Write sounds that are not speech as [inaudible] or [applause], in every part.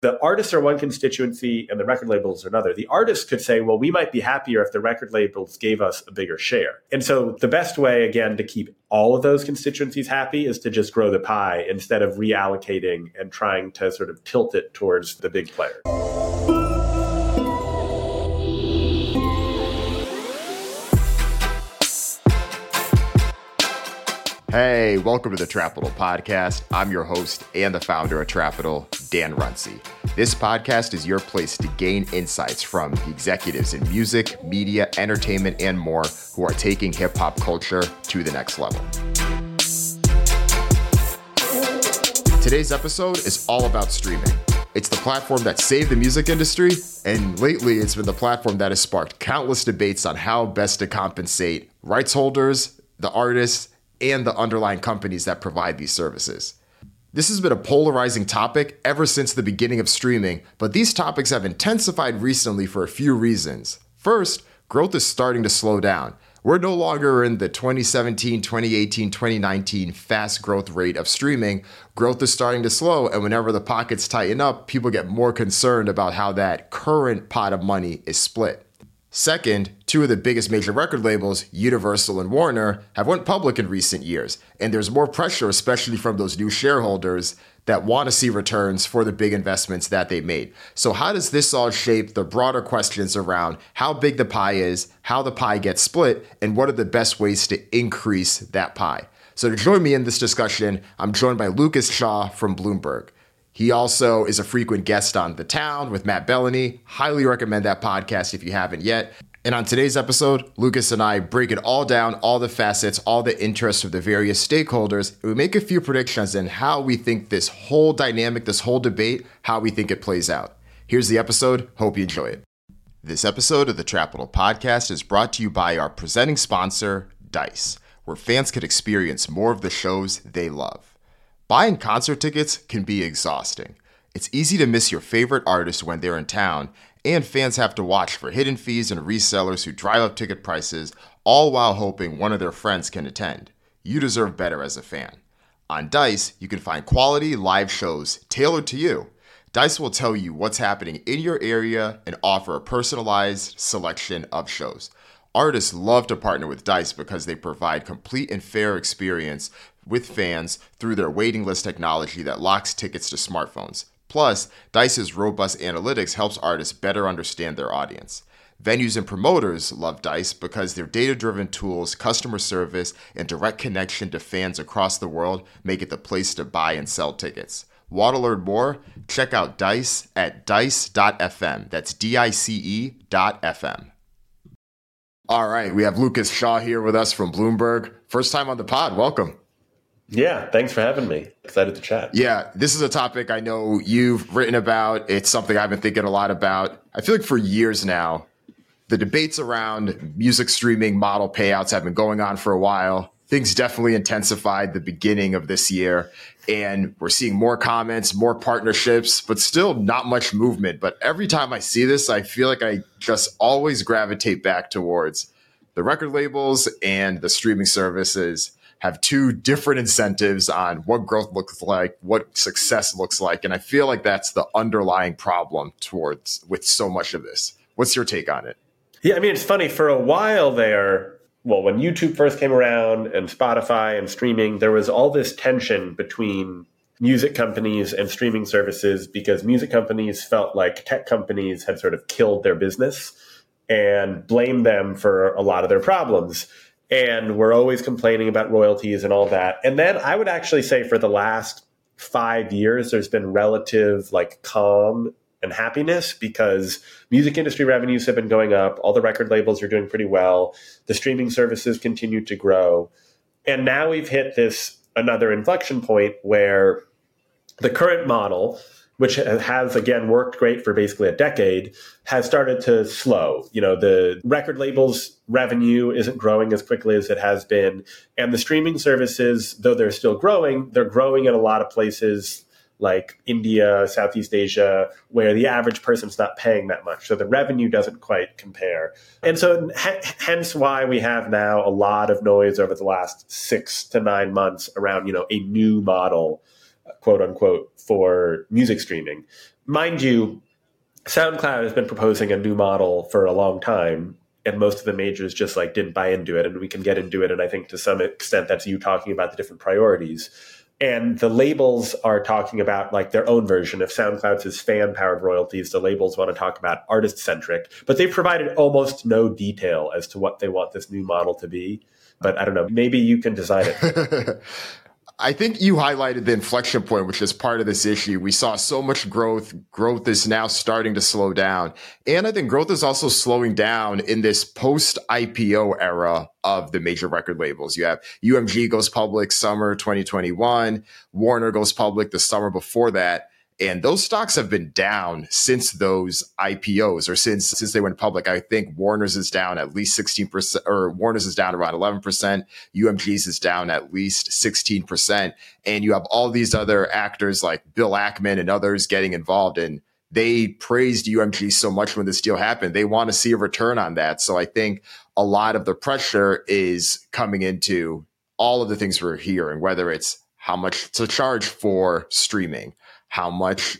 the artists are one constituency and the record labels are another. The artists could say, well, we might be happier if the record labels gave us a bigger share. And so the best way, again, to keep all of those constituencies happy is to just grow the pie instead of reallocating and trying to sort of tilt it towards the big players. Hey, welcome to the Trapital Podcast. I'm your host and the founder of Trapital, Dan Runcie. This podcast is your place to gain insights from the executives in music, media, entertainment, and more who are taking hip hop culture to the next level. Today's episode is all about streaming. It's the platform that saved the music industry, and lately it's been the platform that has sparked countless debates on how best to compensate rights holders, the artists, and the underlying companies that provide these services. This has been a polarizing topic ever since the beginning of streaming, but these topics have intensified recently for a few reasons. First, growth is starting to slow down. We're no longer in the 2017, 2018, 2019 fast growth rate of streaming. Growth is starting to slow, and whenever the pockets tighten up, people get more concerned about how that current pot of money is split. Second, two of the biggest major record labels, Universal and Warner, have went public in recent years, and there's more pressure, especially from those new shareholders that want to see returns for the big investments that they made. So, how does this all shape the broader questions around how big the pie is, how the pie gets split, and what are the best ways to increase that pie? So, to join me in this discussion, I'm joined by Lucas Shaw from Bloomberg. He also is a frequent guest on The Town with Matt Belloni. Highly recommend that podcast if you haven't yet. And on today's episode, Lucas and I break it all down, all the facets, all the interests of the various stakeholders. And we make a few predictions on how we think this whole dynamic, this whole debate, how we think it plays out. Here's the episode. Hope you enjoy it. This episode of the Trapital Podcast is brought to you by our presenting sponsor, Dice, where fans can experience more of the shows they love. Buying concert tickets can be exhausting. It's easy to miss your favorite artist when they're in town, and fans have to watch for hidden fees and resellers who drive up ticket prices, all while hoping one of their friends can attend. You deserve better as a fan. On Dice, you can find quality live shows tailored to you. Dice will tell you what's happening in your area and offer a personalized selection of shows. Artists love to partner with Dice because they provide complete and fair experience with fans through their waiting list technology that locks tickets to smartphones. Plus, Dice's robust analytics helps artists better understand their audience. Venues and promoters love Dice because their data driven tools, customer service, and direct connection to fans across the world make it the place to buy and sell tickets. Want to learn more? Check out Dice at dice.fm. That's D I C E dot FM. All right, we have Lucas Shaw here with us from Bloomberg. First time on the pod. Welcome. Yeah, thanks for having me. Excited to chat. Yeah, this is a topic I know you've written about. It's something I've been thinking a lot about. I feel like for years now, the debates around music streaming model payouts have been going on for a while. Things definitely intensified the beginning of this year, and we're seeing more comments, more partnerships, but still not much movement. But every time I see this, I feel like I just always gravitate back towards the record labels and the streaming services have two different incentives on what growth looks like, what success looks like. And I feel like that's the underlying problem towards with so much of this. What's your take on it? Yeah, I mean, it's funny. For a while there, well, when YouTube first came around and Spotify and streaming, there was all this tension between music companies and streaming services because music companies felt like tech companies had sort of killed their business and blamed them for a lot of their problems and we're always complaining about royalties and all that. And then I would actually say for the last five years, there's been relative like calm and happiness because music industry revenues have been going up. All the record labels are doing pretty well. The streaming services continue to grow. And now we've hit this another inflection point where the current model, which has again worked great for basically a decade, has started to slow. You know, the record labels revenue isn't growing as quickly as it has been. And the streaming services, though they're still growing, they're growing in a lot of places like India, Southeast Asia, where the average person's not paying that much. So the revenue doesn't quite compare. And so h- hence why we have now a lot of noise over the last six to nine months around, you know, a new model quote unquote, for music streaming. mind you, SoundCloud has been proposing a new model for a long time, and most of the majors just like didn't buy into it. And we can get into it. And I think to some extent that's you talking about the different priorities. And the labels are talking about like their own version. If SoundCloud says fan powered royalties, the labels want to talk about artist centric, but they've provided almost no detail as to what they want this new model to be. But I don't know, maybe you can design it. [laughs] I think you highlighted the inflection point, which is part of this issue. We saw so much growth. Growth is now starting to slow down. And I think growth is also slowing down in this post IPO era of the major record labels. You have UMG goes public summer 2021, Warner goes public the summer before that. And those stocks have been down since those IPOs or since since they went public. I think Warner's is down at least 16% or Warner's is down around 11%. UMG's is down at least 16%. And you have all these other actors like Bill Ackman and others getting involved and they praised UMG so much when this deal happened. They want to see a return on that. So I think a lot of the pressure is coming into all of the things we're hearing, whether it's how much to charge for streaming, how much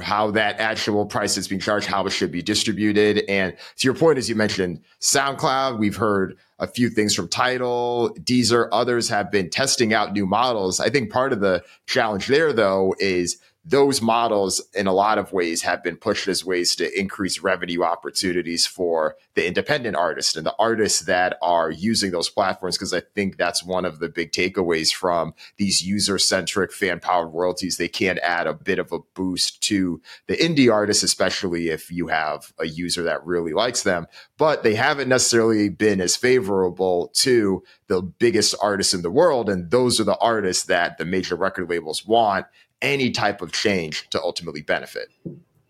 how that actual price is being charged, how it should be distributed. And to your point, as you mentioned, SoundCloud, we've heard a few things from Tidal, Deezer, others have been testing out new models. I think part of the challenge there, though, is those models in a lot of ways have been pushed as ways to increase revenue opportunities for the independent artists and the artists that are using those platforms because i think that's one of the big takeaways from these user-centric fan-powered royalties. They can add a bit of a boost to the indie artists especially if you have a user that really likes them but they haven't necessarily been as favorable to the biggest artists in the world and those are the artists that the major record labels want any type of change to ultimately benefit.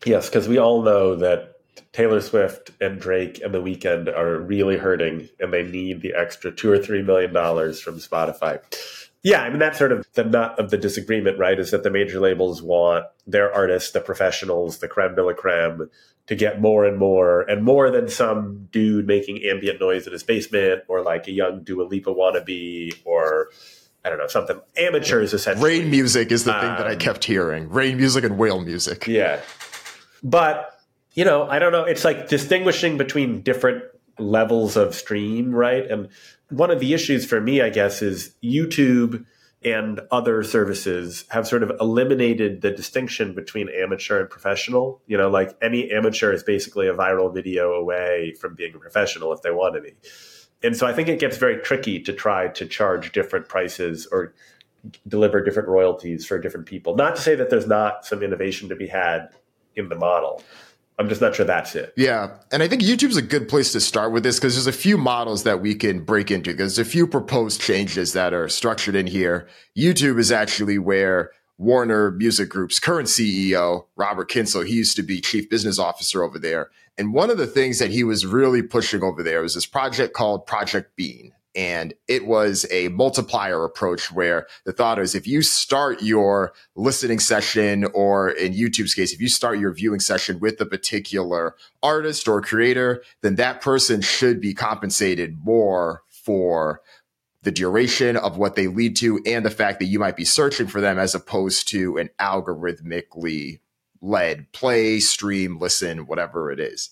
Yes, because we all know that Taylor Swift and Drake and The Weeknd are really hurting and they need the extra two or three million dollars from Spotify. Yeah, I mean that's sort of the nut of the disagreement, right? Is that the major labels want their artists, the professionals, the creme de la creme, to get more and more and more than some dude making ambient noise in his basement or like a young Dua Lipa wannabe or I don't know, something amateurs essentially. Rain music is the um, thing that I um, kept hearing. Rain music and whale music. Yeah. But, you know, I don't know. It's like distinguishing between different levels of stream, right? And one of the issues for me, I guess, is YouTube and other services have sort of eliminated the distinction between amateur and professional. You know, like any amateur is basically a viral video away from being a professional if they want to be and so I think it gets very tricky to try to charge different prices or deliver different royalties for different people. Not to say that there's not some innovation to be had in the model. I'm just not sure that's it. Yeah. And I think YouTube's a good place to start with this because there's a few models that we can break into. There's a few proposed changes that are structured in here. YouTube is actually where Warner Music Group's current CEO, Robert Kyncl, he used to be chief business officer over there. And one of the things that he was really pushing over there was this project called Project Bean. And it was a multiplier approach where the thought is if you start your listening session, or in YouTube's case, if you start your viewing session with a particular artist or creator, then that person should be compensated more for the duration of what they lead to and the fact that you might be searching for them as opposed to an algorithmically led play, stream, listen, whatever it is.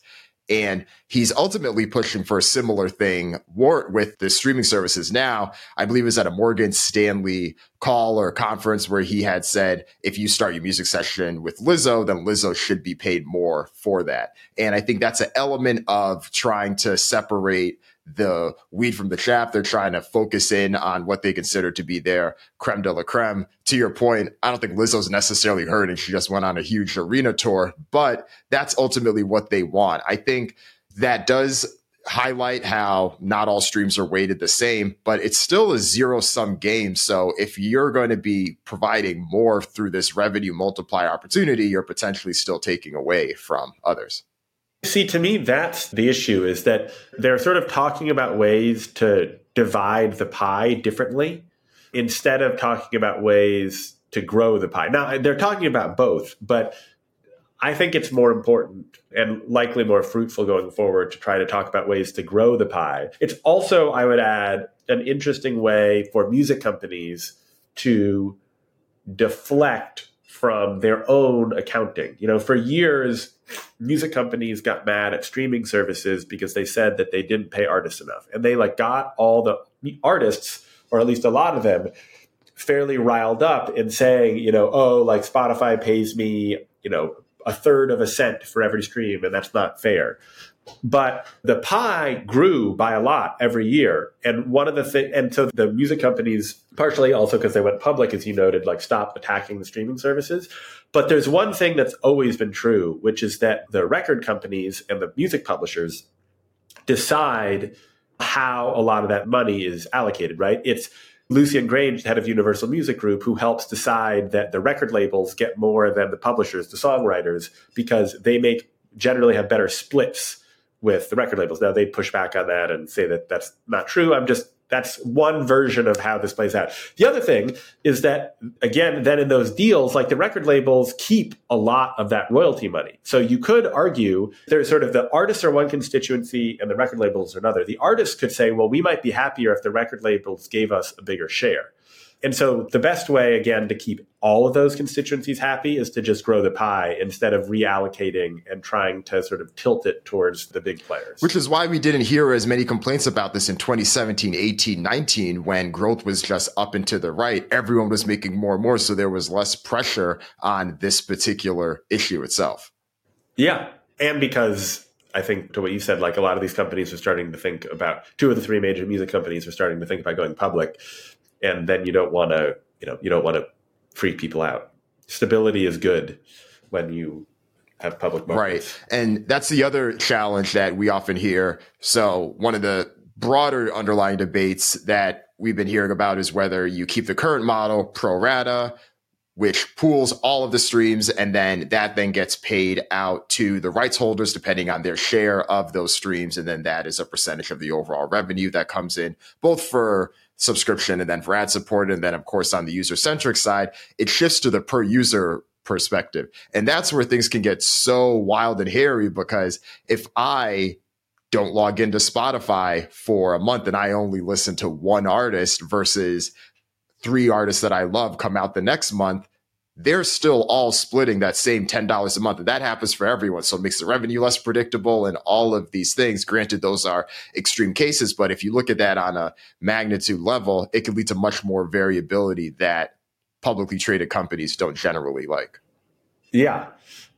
And he's ultimately pushing for a similar thing with the streaming services now. I believe was at a Morgan Stanley call or conference where he had said, if you start your music session with Lizzo, then Lizzo should be paid more for that. And I think that's an element of trying to separate the weed from the chaff. They're trying to focus in on what they consider to be their creme de la creme. To your point, I don't think Lizzo's necessarily hurting. She just went on a huge arena tour, but that's ultimately what they want. I think that does highlight how not all streams are weighted the same, but it's still a zero sum game. So if you're going to be providing more through this revenue multiplier opportunity, you're potentially still taking away from others. See, to me, that's the issue is that they're sort of talking about ways to divide the pie differently instead of talking about ways to grow the pie. Now, they're talking about both, but I think it's more important and likely more fruitful going forward to try to talk about ways to grow the pie. It's also, I would add, an interesting way for music companies to deflect from their own accounting. You know, for years, music companies got mad at streaming services because they said that they didn't pay artists enough. And they like got all the artists, or at least a lot of them, fairly riled up in saying, you know, oh, like Spotify pays me, you know, a third of a cent for every stream, and that's not fair. But the pie grew by a lot every year. And one of the and so the music companies, partially also because they went public, as you noted, like stopped attacking the streaming services. But there's one thing that's always been true, which is that the record companies and the music publishers decide how a lot of that money is allocated, right? It's Lucian Grainge, head of Universal Music Group, who helps decide that the record labels get more than the publishers, the songwriters, because they make generally have better splits with the record labels. Now they push back on that and say that that's not true. I'm just that's one version of how this plays out. The other thing is that again, then in those deals, like the record labels keep a lot of that royalty money. So you could argue there's sort of the artists are one constituency and the record labels are another. The artists could say, well, we might be happier if the record labels gave us a bigger share. And so the best way, again, to keep all of those constituencies happy is to just grow the pie instead of reallocating and trying to sort of tilt it towards the big players. Which is why we didn't hear as many complaints about this in 2017, 18, 19, when growth was just up and to the right. Everyone was making more and more. So there was less pressure on this particular issue itself. Yeah. And because I think to what you said, like a lot of these companies are starting to think about two of the three major music companies are starting to think about going public and then you don't want to you know you don't want to freak people out. Stability is good when you have public markets. right and that's the other challenge that we often hear. So one of the broader underlying debates that we've been hearing about is whether you keep the current model pro rata which pools all of the streams and then that then gets paid out to the rights holders depending on their share of those streams. And then that is a percentage of the overall revenue that comes in both for subscription and then for ad support. And then, of course, on the user centric side, it shifts to the per user perspective. And that's where things can get so wild and hairy because if I don't log into Spotify for a month and I only listen to one artist versus three artists that I love come out the next month, they're still all splitting that same $10 a month. And that happens for everyone. So it makes the revenue less predictable and all of these things. Granted, those are extreme cases, but if you look at that on a magnitude level, it could lead to much more variability that publicly traded companies don't generally like. Yeah.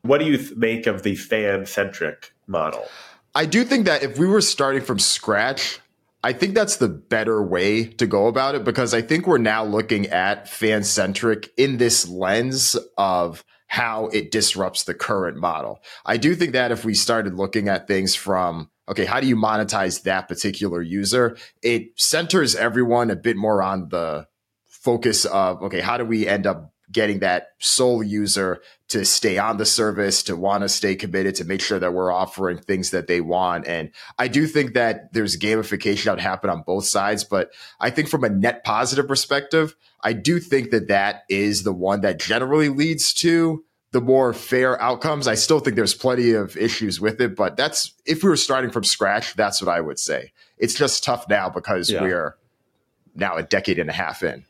What do you th- make of the fan centric model? I do think that if we were starting from scratch, I think that's the better way to go about it because I think we're now looking at fan centric in this lens of how it disrupts the current model. I do think that if we started looking at things from, okay, how do you monetize that particular user? It centers everyone a bit more on the focus of, okay, how do we end up getting that sole user to stay on the service, to want to stay committed, to make sure that we're offering things that they want. And I do think that there's gamification that would happen on both sides. But I think from a net positive perspective, I do think that that is the one that generally leads to the more fair outcomes. I still think there's plenty of issues with it, but that's if we were starting from scratch, that's what I would say. It's just tough now because yeah. we're now a decade and a half in.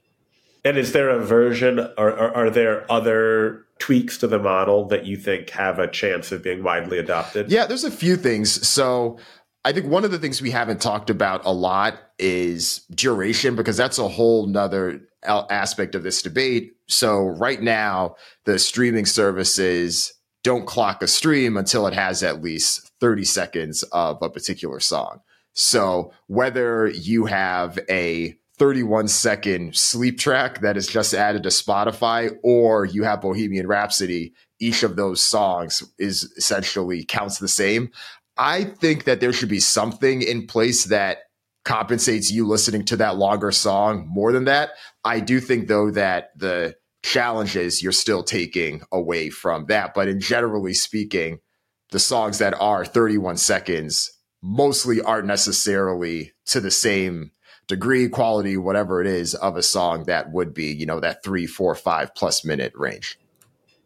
And is there a version, or, are there other tweaks to the model that you think have a chance of being widely adopted? Yeah, there's a few things. So I think one of the things we haven't talked about a lot is duration, because that's a whole nother aspect of this debate. So right now, the streaming services don't clock a stream until it has at least 30 seconds of a particular song. So whether you have a 31 second sleep track that is just added to Spotify, or you have Bohemian Rhapsody, each of those songs is essentially counts the same. I think that there should be something in place that compensates you listening to that longer song more than that. I do think though that the challenges you're still taking away from that. But in generally speaking, the songs that are 31 seconds mostly aren't necessarily to the same degree, quality, whatever it is of a song that would be, you know, that three, four, five plus minute range.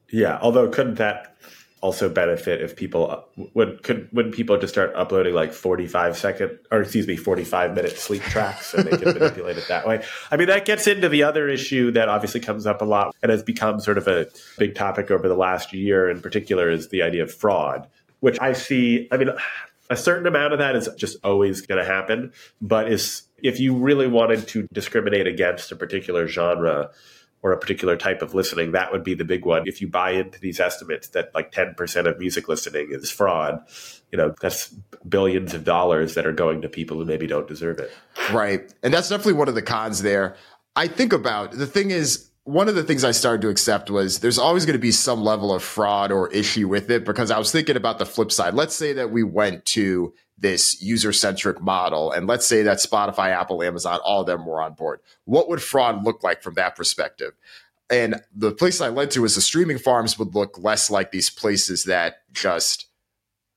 Yeah. Although couldn't that also benefit if people uh, would could would people just start uploading like 45 second or excuse me 45 minute sleep tracks and they can manipulate it that way i mean that gets into the other issue that obviously comes up a lot and has become sort of a big topic over the last year in particular is the idea of fraud which i see i mean a certain amount of that is just always going to happen but is if you really wanted to discriminate against a particular genre or a particular type of listening, that would be the big one. If you buy into these estimates that like 10% of music listening is fraud, you know, that's billions of dollars that are going to people who maybe don't deserve it. Right. And that's definitely one of the cons there. I think about the thing is, one of the things I started to accept was there's always going to be some level of fraud or issue with it because I was thinking about the flip side. Let's say that we went to this user centric model. And let's say that Spotify, Apple, Amazon, all of them were on board. What would fraud look like from that perspective? And the place I led to is the streaming farms would look less like these places that just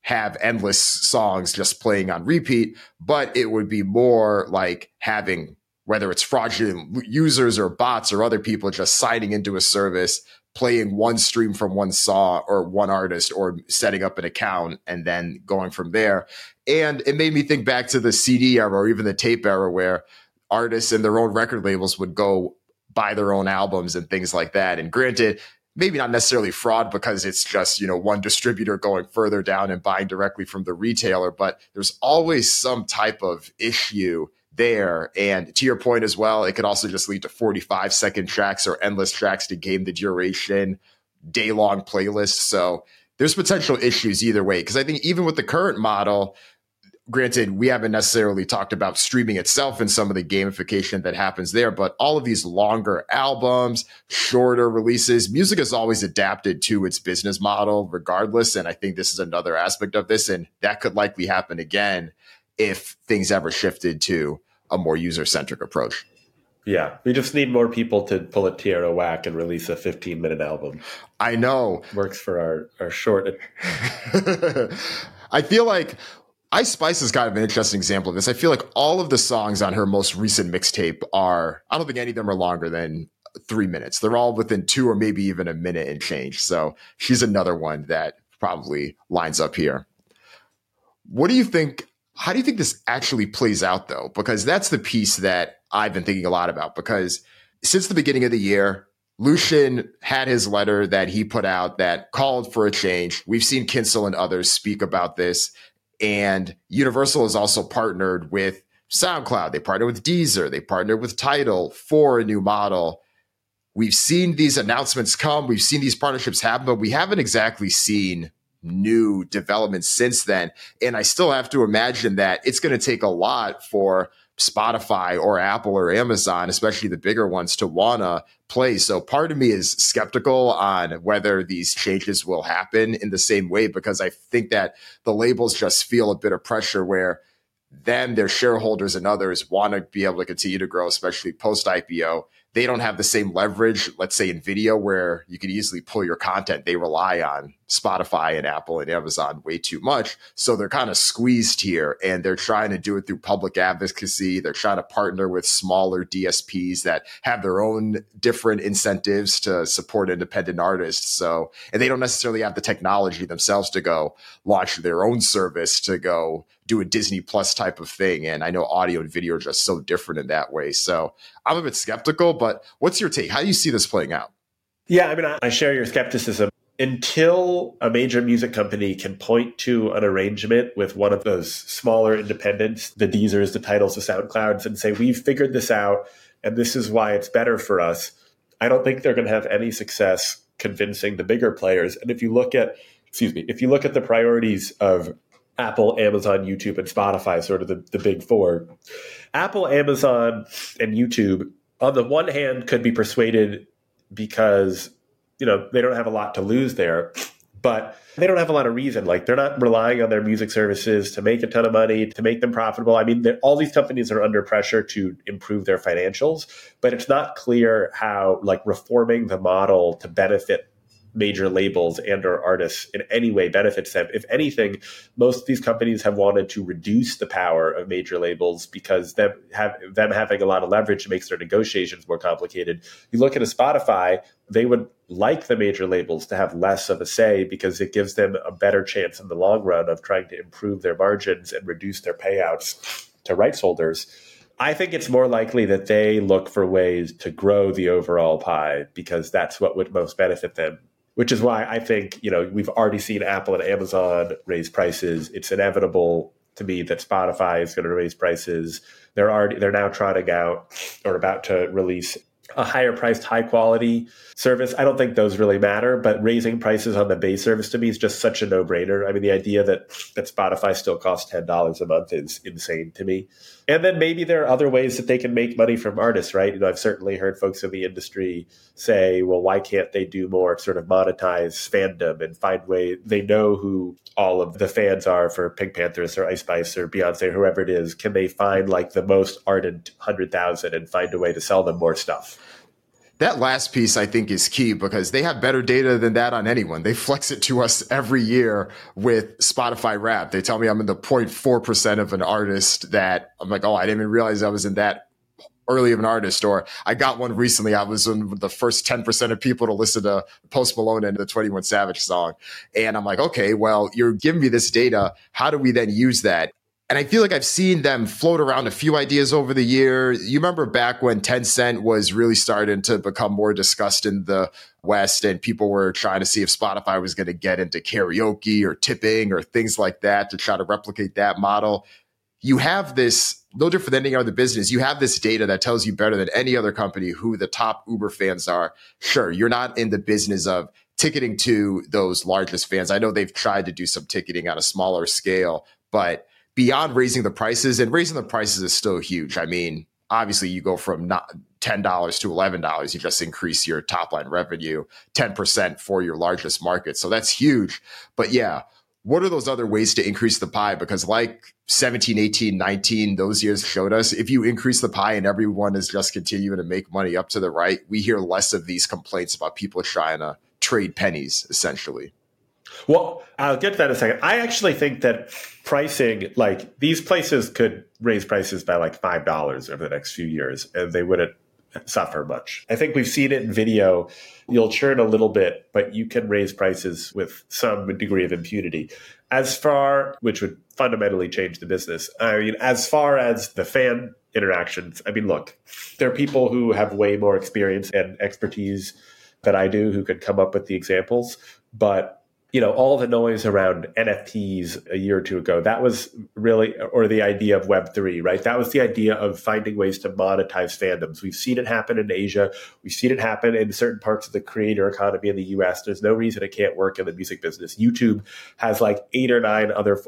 have endless songs just playing on repeat, but it would be more like having whether it's fraudulent users or bots or other people just signing into a service playing one stream from one saw or one artist or setting up an account and then going from there. And it made me think back to the CD era or even the tape era where artists and their own record labels would go buy their own albums and things like that. And granted, maybe not necessarily fraud because it's just, you know, one distributor going further down and buying directly from the retailer, but there's always some type of issue there. And to your point as well, it could also just lead to 45 second tracks or endless tracks to game the duration, day long playlists. So there's potential issues either way. Cause I think even with the current model, granted, we haven't necessarily talked about streaming itself and some of the gamification that happens there, but all of these longer albums, shorter releases, music has always adapted to its business model regardless. And I think this is another aspect of this. And that could likely happen again if things ever shifted to a more user centric approach. Yeah, we just need more people to pull a Tierra Whack and release a 15 minute album. I know. Works for our, our short. [laughs] I feel like Ice Spice is kind of an interesting example of this. I feel like all of the songs on her most recent mixtape are, I don't think any of them are longer than three minutes. They're all within two or maybe even a minute and change. So she's another one that probably lines up here. What do you think how do you think this actually plays out though? Because that's the piece that I've been thinking a lot about because since the beginning of the year, Lucian had his letter that he put out that called for a change. We've seen Kyncl and others speak about this. And Universal has also partnered with SoundCloud. They partnered with Deezer. They partnered with Tidal for a new model. We've seen these announcements come. We've seen these partnerships happen, but we haven't exactly seen new developments since then. And I still have to imagine that it's going to take a lot for Spotify or Apple or Amazon, especially the bigger ones, to want to play. So part of me is skeptical on whether these changes will happen in the same way because I think that the labels just feel a bit of pressure where then their shareholders and others want to be able to continue to grow, especially post IPO they don't have the same leverage, let's say in video, where you could easily pull your content. They rely on Spotify and Apple and Amazon way too much. So they're kind of squeezed here and they're trying to do it through public advocacy. They're trying to partner with smaller DSPs that have their own different incentives to support independent artists. So, and they don't necessarily have the technology themselves to go launch their own service to go do a Disney Plus type of thing. And I know audio and video are just so different in that way. So I'm a bit skeptical, but what's your take? How do you see this playing out? Yeah, I mean, I share your skepticism. Until a major music company can point to an arrangement with one of those smaller independents, the Deezers, the Tidals, the SoundClouds, and say, we've figured this out and this is why it's better for us, I don't think they're going to have any success convincing the bigger players. And if you look at, excuse me, if you look at the priorities of Apple, Amazon, YouTube, and Spotify, sort of the, the big four. Apple, Amazon, and YouTube, on the one hand, could be persuaded because, you know, they don't have a lot to lose there, but they don't have a lot of reason. Like they're not relying on their music services to make a ton of money, to make them profitable. I mean, all these companies are under pressure to improve their financials, but it's not clear how like reforming the model to benefit major labels and or artists in any way benefits them. If anything, most of these companies have wanted to reduce the power of major labels because them have them having a lot of leverage makes their negotiations more complicated. You look at a Spotify, they would like the major labels to have less of a say because it gives them a better chance in the long run of trying to improve their margins and reduce their payouts to rights holders. I think it's more likely that they look for ways to grow the overall pie because that's what would most benefit them. Which is why I think, you know, we've already seen Apple and Amazon raise prices. It's inevitable to me that Spotify is going to raise prices. They're already they're now trotting out or about to release a higher priced, high quality service. I don't think those really matter, but raising prices on the base service to me is just such a no brainer. I mean, the idea that, that Spotify still costs $10 a month is insane to me. And then maybe there are other ways that they can make money from artists, right? You know, I've certainly heard folks in the industry say, well, why can't they do more sort of monetize fandom and find way they know who all of the fans are for PinkPantheress or Ice Spice or Beyonce, or whoever it is. Can they find like the most ardent 100,000 and find a way to sell them more stuff? That last piece I think is key because they have better data than that on anyone. They flex it to us every year with Spotify Wrapped. They tell me I'm in the 0.4% of an artist that I'm like, oh, I didn't even realize I was in that early of an artist. Or I got one recently. I was in the first 10% of people to listen to Post Malone and the 21 Savage song. And I'm like, okay, well, you're giving me this data. How do we then use that? And I feel like I've seen them float around a few ideas over the year. You remember back when Tencent was really starting to become more discussed in the West and people were trying to see if Spotify was going to get into karaoke or tipping or things like that to try to replicate that model. You have this, no different than any other business, you have this data that tells you better than any other company who the top Uber fans are. Sure, you're not in the business of ticketing to those largest fans. I know they've tried to do some ticketing on a smaller scale, but beyond raising the prices, and raising the prices is still huge. I mean, obviously, you go from not ten dollars to eleven dollars. You just increase your top line revenue ten percent for your largest market, so that's huge. But yeah, what are those other ways to increase the pie? Because like 17, 18, 19, those years showed us if you increase the pie and everyone is just continuing to make money up to the right, we hear less of these complaints about people trying to trade pennies essentially. Well, I'll get to that in a second. I actually think that pricing, like these places could raise prices by like $5 over the next few years and they wouldn't suffer much. I think we've seen it in video. You'll churn a little bit, but you can raise prices with some degree of impunity. As far, which would fundamentally change the business. I mean, as far as the fan interactions, I mean, look, there are people who have way more experience and expertise than I do who could come up with the examples, but you know all the noise around nfts a year or two ago that was really or the idea of web3 right? That was the idea of finding ways to monetize fandoms. We've seen it happen in asia. We've seen it happen in certain parts of the creator economy in the us there's no reason it can't work in the music business. Youtube has like eight or nine other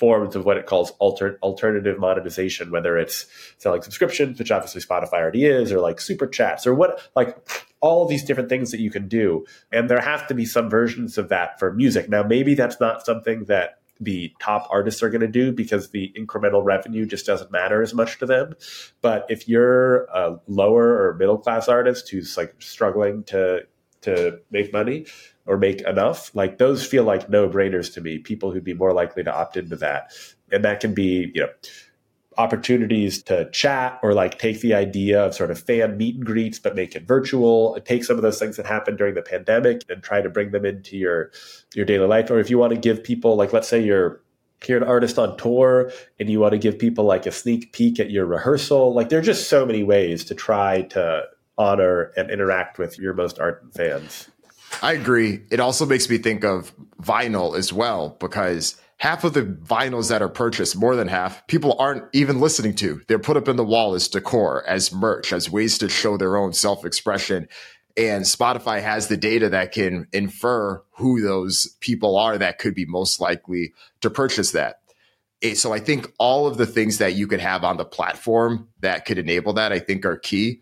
forms of what it calls alter, alternative monetization, whether it's selling subscriptions, which obviously Spotify already is, or like super chats, or what, like all these different things that you can do. And there have to be some versions of that for music. Now, maybe that's not something that the top artists are going to do because the incremental revenue just doesn't matter as much to them. But if you're a lower or middle class artist who's like struggling to to make money, or make enough, like those feel like no brainers to me. People who'd be more likely to opt into that. And that can be, you know, opportunities to chat or like take the idea of sort of fan meet and greets, but make it virtual. Take some of those things that happened during the pandemic and try to bring them into your your daily life. Or if you want to give people, like let's say you're you're an artist on tour and you want to give people like a sneak peek at your rehearsal, like there are just so many ways to try to honor and interact with your most ardent fans. I agree. It also makes me think of vinyl as well because half of the vinyls that are purchased, more than half, people aren't even listening to. They're put up in the wall as decor, as merch, as ways to show their own self expression. And Spotify has the data that can infer who those people are that could be most likely to purchase that. So I think all of the things that you could have on the platform that could enable that, I think are key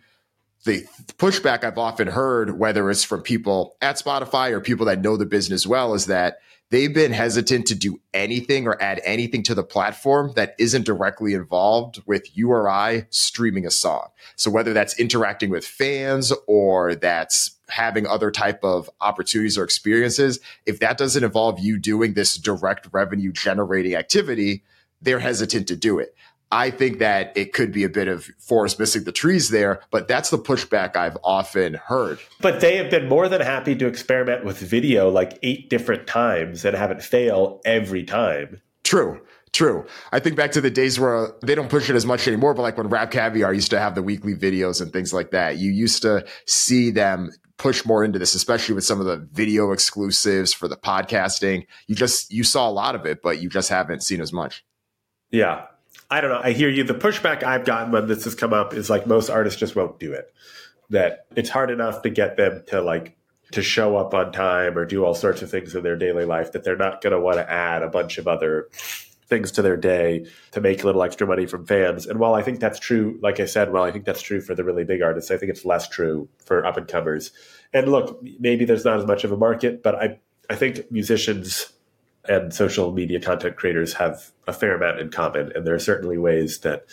the pushback I've often heard, whether it's from people at Spotify or people that know the business well, is that they've been hesitant to do anything or add anything to the platform that isn't directly involved with URI streaming a song. So whether that's interacting with fans or that's having other type of opportunities or experiences, if that doesn't involve you doing this direct revenue generating activity, they're hesitant to do it. I think that it could be a bit of forest missing the trees there, but that's the pushback I've often heard. But they have been more than happy to experiment with video like eight different times and have it fail every time. True. True. I think back to the days where they don't push it as much anymore, but like when Rap Caviar used to have the weekly videos and things like that, you used to see them push more into this, especially with some of the video exclusives for the podcasting. You just, you saw a lot of it, but you just haven't seen as much. Yeah. I don't know. I hear you. The pushback I've gotten when this has come up is like most artists just won't do it. That it's hard enough to get them to like to show up on time or do all sorts of things in their daily life that they're not going to want to add a bunch of other things to their day to make a little extra money from fans. And while I think that's true, like I said, while I think that's true for the really big artists, I think it's less true for up and comers. And look, maybe there's not as much of a market, but I I think musicians and social media content creators have a fair amount in common, and there are certainly ways that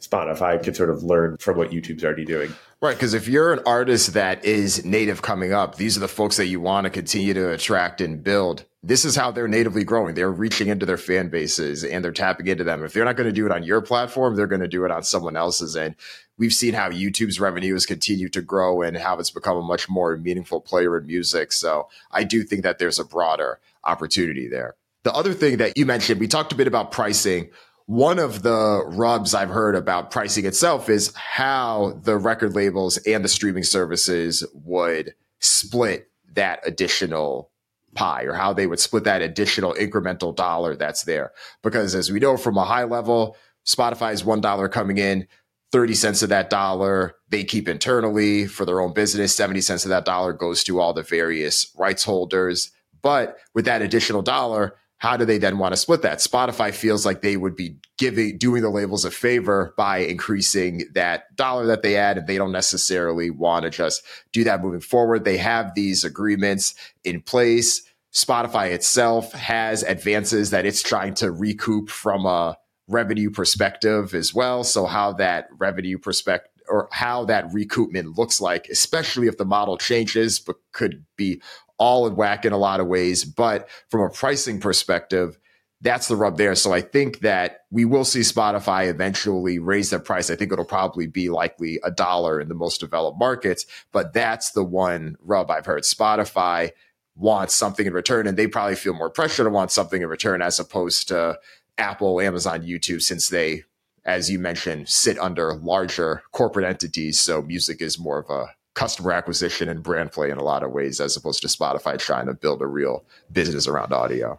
Spotify could sort of learn from what YouTube's already doing. Right, because if you're an artist that is native coming up, these are the folks that you want to continue to attract and build. This is how they're natively growing. They're reaching into their fan bases and they're tapping into them. If they're not going to do it on your platform, they're going to do it on someone else's. And we've seen how YouTube's revenue has continued to grow and how it's become a much more meaningful player in music. So I do think that there's a broader opportunity there. The other thing that you mentioned, we talked a bit about pricing one of the rubs I've heard about pricing itself is how the record labels and the streaming services would split that additional pie or how they would split that additional incremental dollar that's there. Because as we know from a high level, Spotify's $1 coming in, 30 cents of that dollar they keep internally for their own business. 70 cents of that dollar goes to all the various rights holders. But with that additional dollar, how do they then want to split that? Spotify feels like they would be giving doing the labels a favor by increasing that dollar that they add, and they don't necessarily want to just do that moving forward. They have these agreements in place. Spotify itself has advances that it's trying to recoup from a revenue perspective as well. So how that revenue perspective or how that recoupment looks like, especially if the model changes, but could be all in whack in a lot of ways. But from a pricing perspective, that's the rub there. So I think that we will see Spotify eventually raise their price. I think it'll probably be likely a dollar in the most developed markets, but that's the one rub I've heard. Spotify wants something in return and they probably feel more pressure to want something in return as opposed to Apple, Amazon, YouTube, since they, as you mentioned, sit under larger corporate entities. So music is more of a customer acquisition and brand play in a lot of ways, as opposed to Spotify trying to build a real business around audio.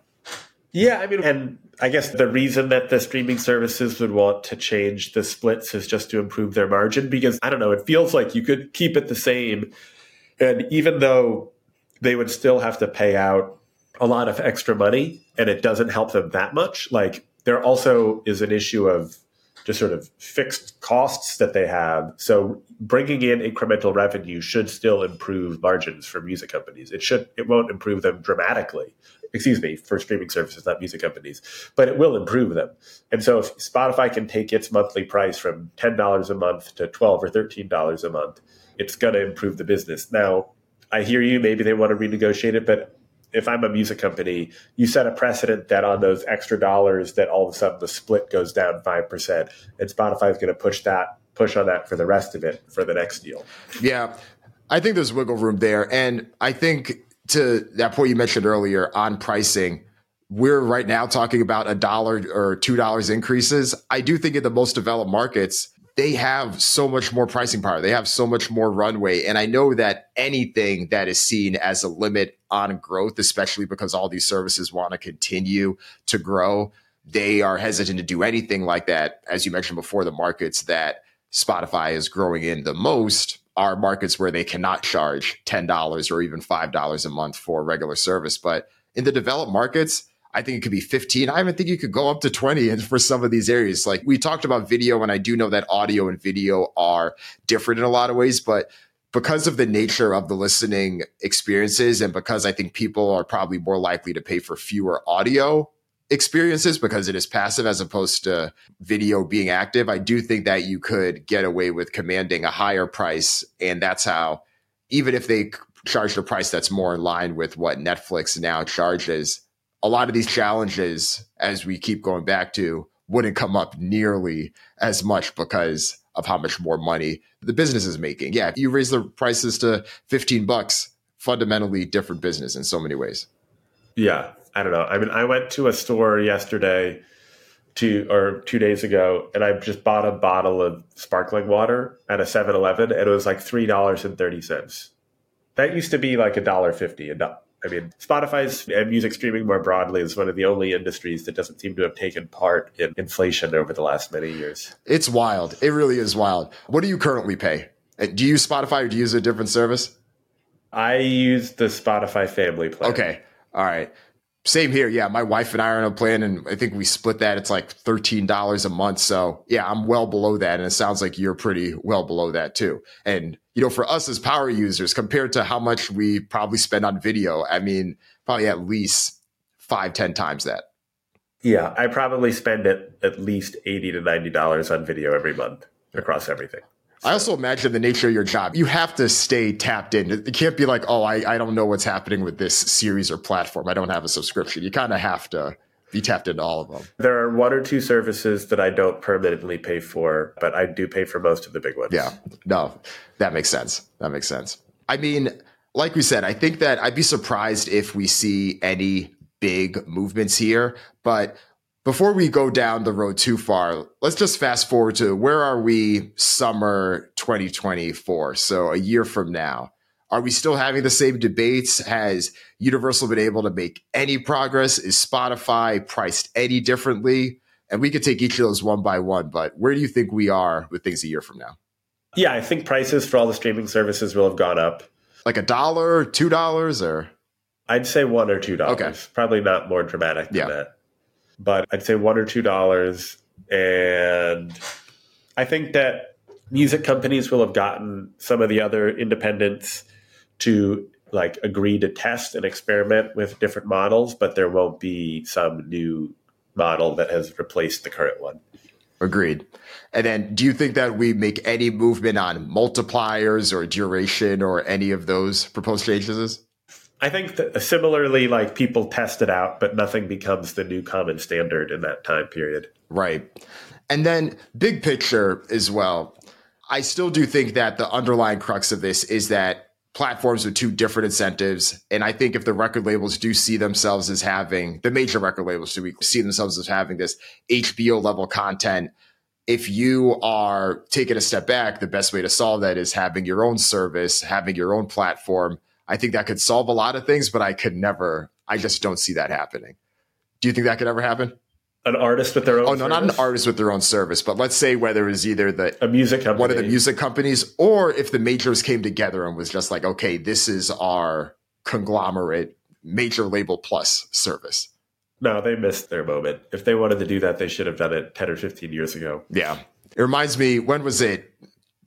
Yeah, I mean, and I guess the reason that the streaming services would want to change the splits is just to improve their margin because I don't know, it feels like you could keep it the same. And even though they would still have to pay out a lot of extra money and it doesn't help them that much, like there also is an issue of just sort of fixed costs that they have. So bringing in incremental revenue should still improve margins for music companies. It should it won't improve them dramatically. Excuse me, for streaming services, not music companies, but it will improve them. And so if Spotify can take its monthly price from $10 a month to 12 or $13 a month, it's going to improve the business. Now, I hear you, maybe they want to renegotiate it, but if I'm a music company, you set a precedent that on those extra dollars that all of a sudden the split goes down 5% and Spotify is going to push that push on that for the rest of it for the next deal. Yeah. I think there's wiggle room there and I think to that point you mentioned earlier on pricing we're right now talking about a dollar or two dollars increases. I do think in the most developed markets, they have so much more pricing power. They have so much more runway. And I know that anything that is seen as a limit on growth, especially because all these services want to continue to grow, they are hesitant to do anything like that. As you mentioned before, the markets that Spotify is growing in the most are markets where they cannot charge $10 or even $5 a month for regular service. But in the developed markets, I think it could be 15. I even think you could go up to 20 and for some of these areas. Like we talked about video, and I do know that audio and video are different in a lot of ways, but because of the nature of the listening experiences and because I think people are probably more likely to pay for fewer audio experiences because it is passive as opposed to video being active, I do think that you could get away with commanding a higher price. And that's how even if they charge a price that's more in line with what Netflix now charges, a lot of these challenges, as we keep going back to, wouldn't come up nearly as much because of how much more money the business is making. Yeah, you raise the prices to 15 bucks, fundamentally different business in so many ways. Yeah, I don't know. I mean, I went to a store yesterday two or two days ago and I just bought a bottle of sparkling water at a 7-Eleven and it was like $3.30. That used to be like a dollar fifty. I mean, Spotify's and music streaming more broadly is one of the only industries that doesn't seem to have taken part in inflation over the last many years. It's wild. It really is wild. What do you currently pay? Uh, do you use Spotify or do you use a different service? I use the Spotify family plan. Okay. All right. Same here. Yeah. My wife and I are on a plan and I think we split that. It's like $13 a month. So yeah, I'm well below that. And it sounds like you're pretty well below that too. And, you know, for us as power users compared to how much we probably spend on video, I mean, probably at least five, ten times that. Yeah. I probably spend it at least 80 to $90 on video every month across everything. I also imagine the nature of your job. You have to stay tapped in. It can't be like, oh, I, I don't know what's happening with this series or platform. I don't have a subscription. You kind of have to be tapped into all of them. There are one or two services that I don't permanently pay for, but I do pay for most of the big ones. Yeah. No, that makes sense. That makes sense. I mean, like we said, I think that I'd be surprised if we see any big movements here, but before we go down the road too far, let's just fast forward to where are we summer 2024? So a year from now. Are we still having the same debates? Has Universal been able to make any progress? Is Spotify priced any differently? And we could take each of those one by one, but where do you think we are with things a year from now? Yeah, I think prices for all the streaming services will have gone up. Like a dollar, two dollars, or I'd say one or two dollars. Okay. Probably not more dramatic than yeah. that but I'd say one or two dollars. And I think that music companies will have gotten some of the other independents to like agree to test and experiment with different models, but there won't be some new model that has replaced the current one. Agreed. And then do you think that we make any movement on multipliers or duration or any of those proposed changes? I think that similarly, like people test it out, but nothing becomes the new common standard in that time period. Right. And then big picture as well. I still do think that the underlying crux of this is that platforms with two different incentives. And I think if the record labels do see themselves as having the major record labels do see themselves as having this HBO level content. If you are taking a step back, the best way to solve that is having your own service, having your own platform I think that could solve a lot of things, but I could never, I just don't see that happening. Do you think that could ever happen? An artist with their own. Oh no, service? not an artist with their own service, but let's say whether it's either the a music company. one of the music companies, or if the majors came together and was just like, okay, this is our conglomerate major label plus service. No, they missed their moment. If they wanted to do that, they should have done it ten or fifteen years ago. Yeah, it reminds me. When was it?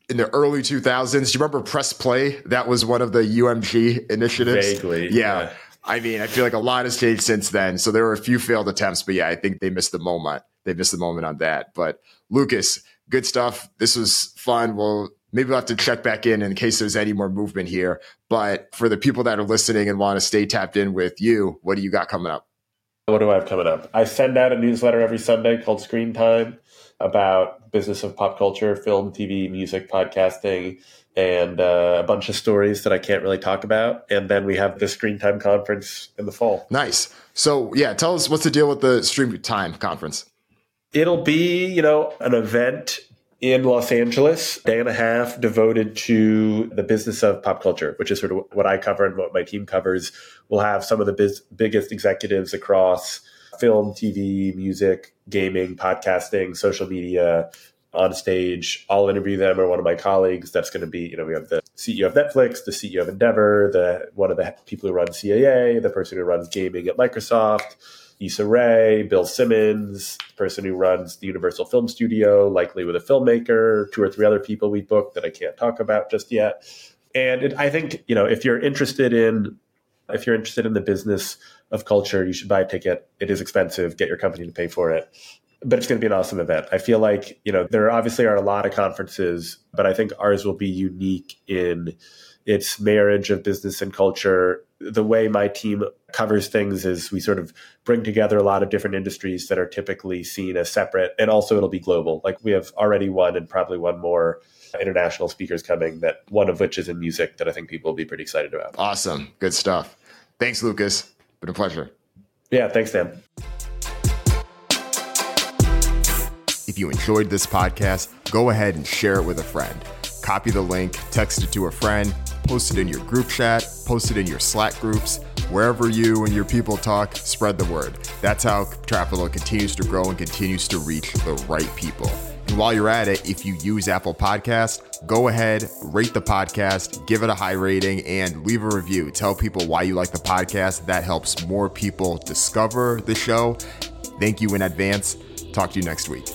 In the early 2000s. Do you remember Press Play? That was one of the UMG initiatives. Vaguely. Yeah. yeah. I mean, I feel like a lot has changed since then. So there were a few failed attempts, but yeah, I think they missed the moment. They missed the moment on that. But Lucas, good stuff. This was fun. Well, maybe we'll have to check back in in case there's any more movement here. But for the people that are listening and want to stay tapped in with you, what do you got coming up? What do I have coming up? I send out a newsletter every Sunday called Screen Time about business of pop culture, film, TV, music, podcasting, and uh, a bunch of stories that I can't really talk about. And then we have the Screen Time conference in the fall. Nice. So yeah, tell us what's the deal with the Screen Time conference. It'll be, you know, an event in Los Angeles, day and a half devoted to the business of pop culture, which is sort of what I cover and what my team covers. We'll have some of the biz- biggest executives across film, TV, music, gaming, podcasting, social media on stage. I'll interview them or one of my colleagues. That's going to be, you know, we have the CEO of Netflix, the CEO of Endeavor, the one of the people who run CAA, the person who runs gaming at Microsoft, Issa Rae, Bill Simmons, the person who runs the Universal Film Studio, likely with a filmmaker, two or three other people we booked that I can't talk about just yet. And it, I think, you know, if you're interested in if you're interested in the business of culture, you should buy a ticket. It is expensive. Get your company to pay for it. But it's going to be an awesome event. I feel like, you know, there obviously are a lot of conferences, but I think ours will be unique in its marriage of business and culture. The way my team covers things is we sort of bring together a lot of different industries that are typically seen as separate, and also it'll be global. Like we have already one and probably one more international speakers coming, that one of which is in music that I think people will be pretty excited about. Awesome. Good stuff. Thanks, Lucas. Been a pleasure. Yeah, thanks, Dan. If you enjoyed this podcast, go ahead and share it with a friend. Copy the link, text it to a friend, post it in your group chat, post it in your Slack groups. Wherever you and your people talk, spread the word. That's how Trapital continues to grow and continues to reach the right people. And while you're at it, if you use Apple Podcast, go ahead, rate the podcast, give it a high rating, and leave a review. Tell people why you like the podcast. That helps more people discover the show. Thank you in advance. Talk to you next week.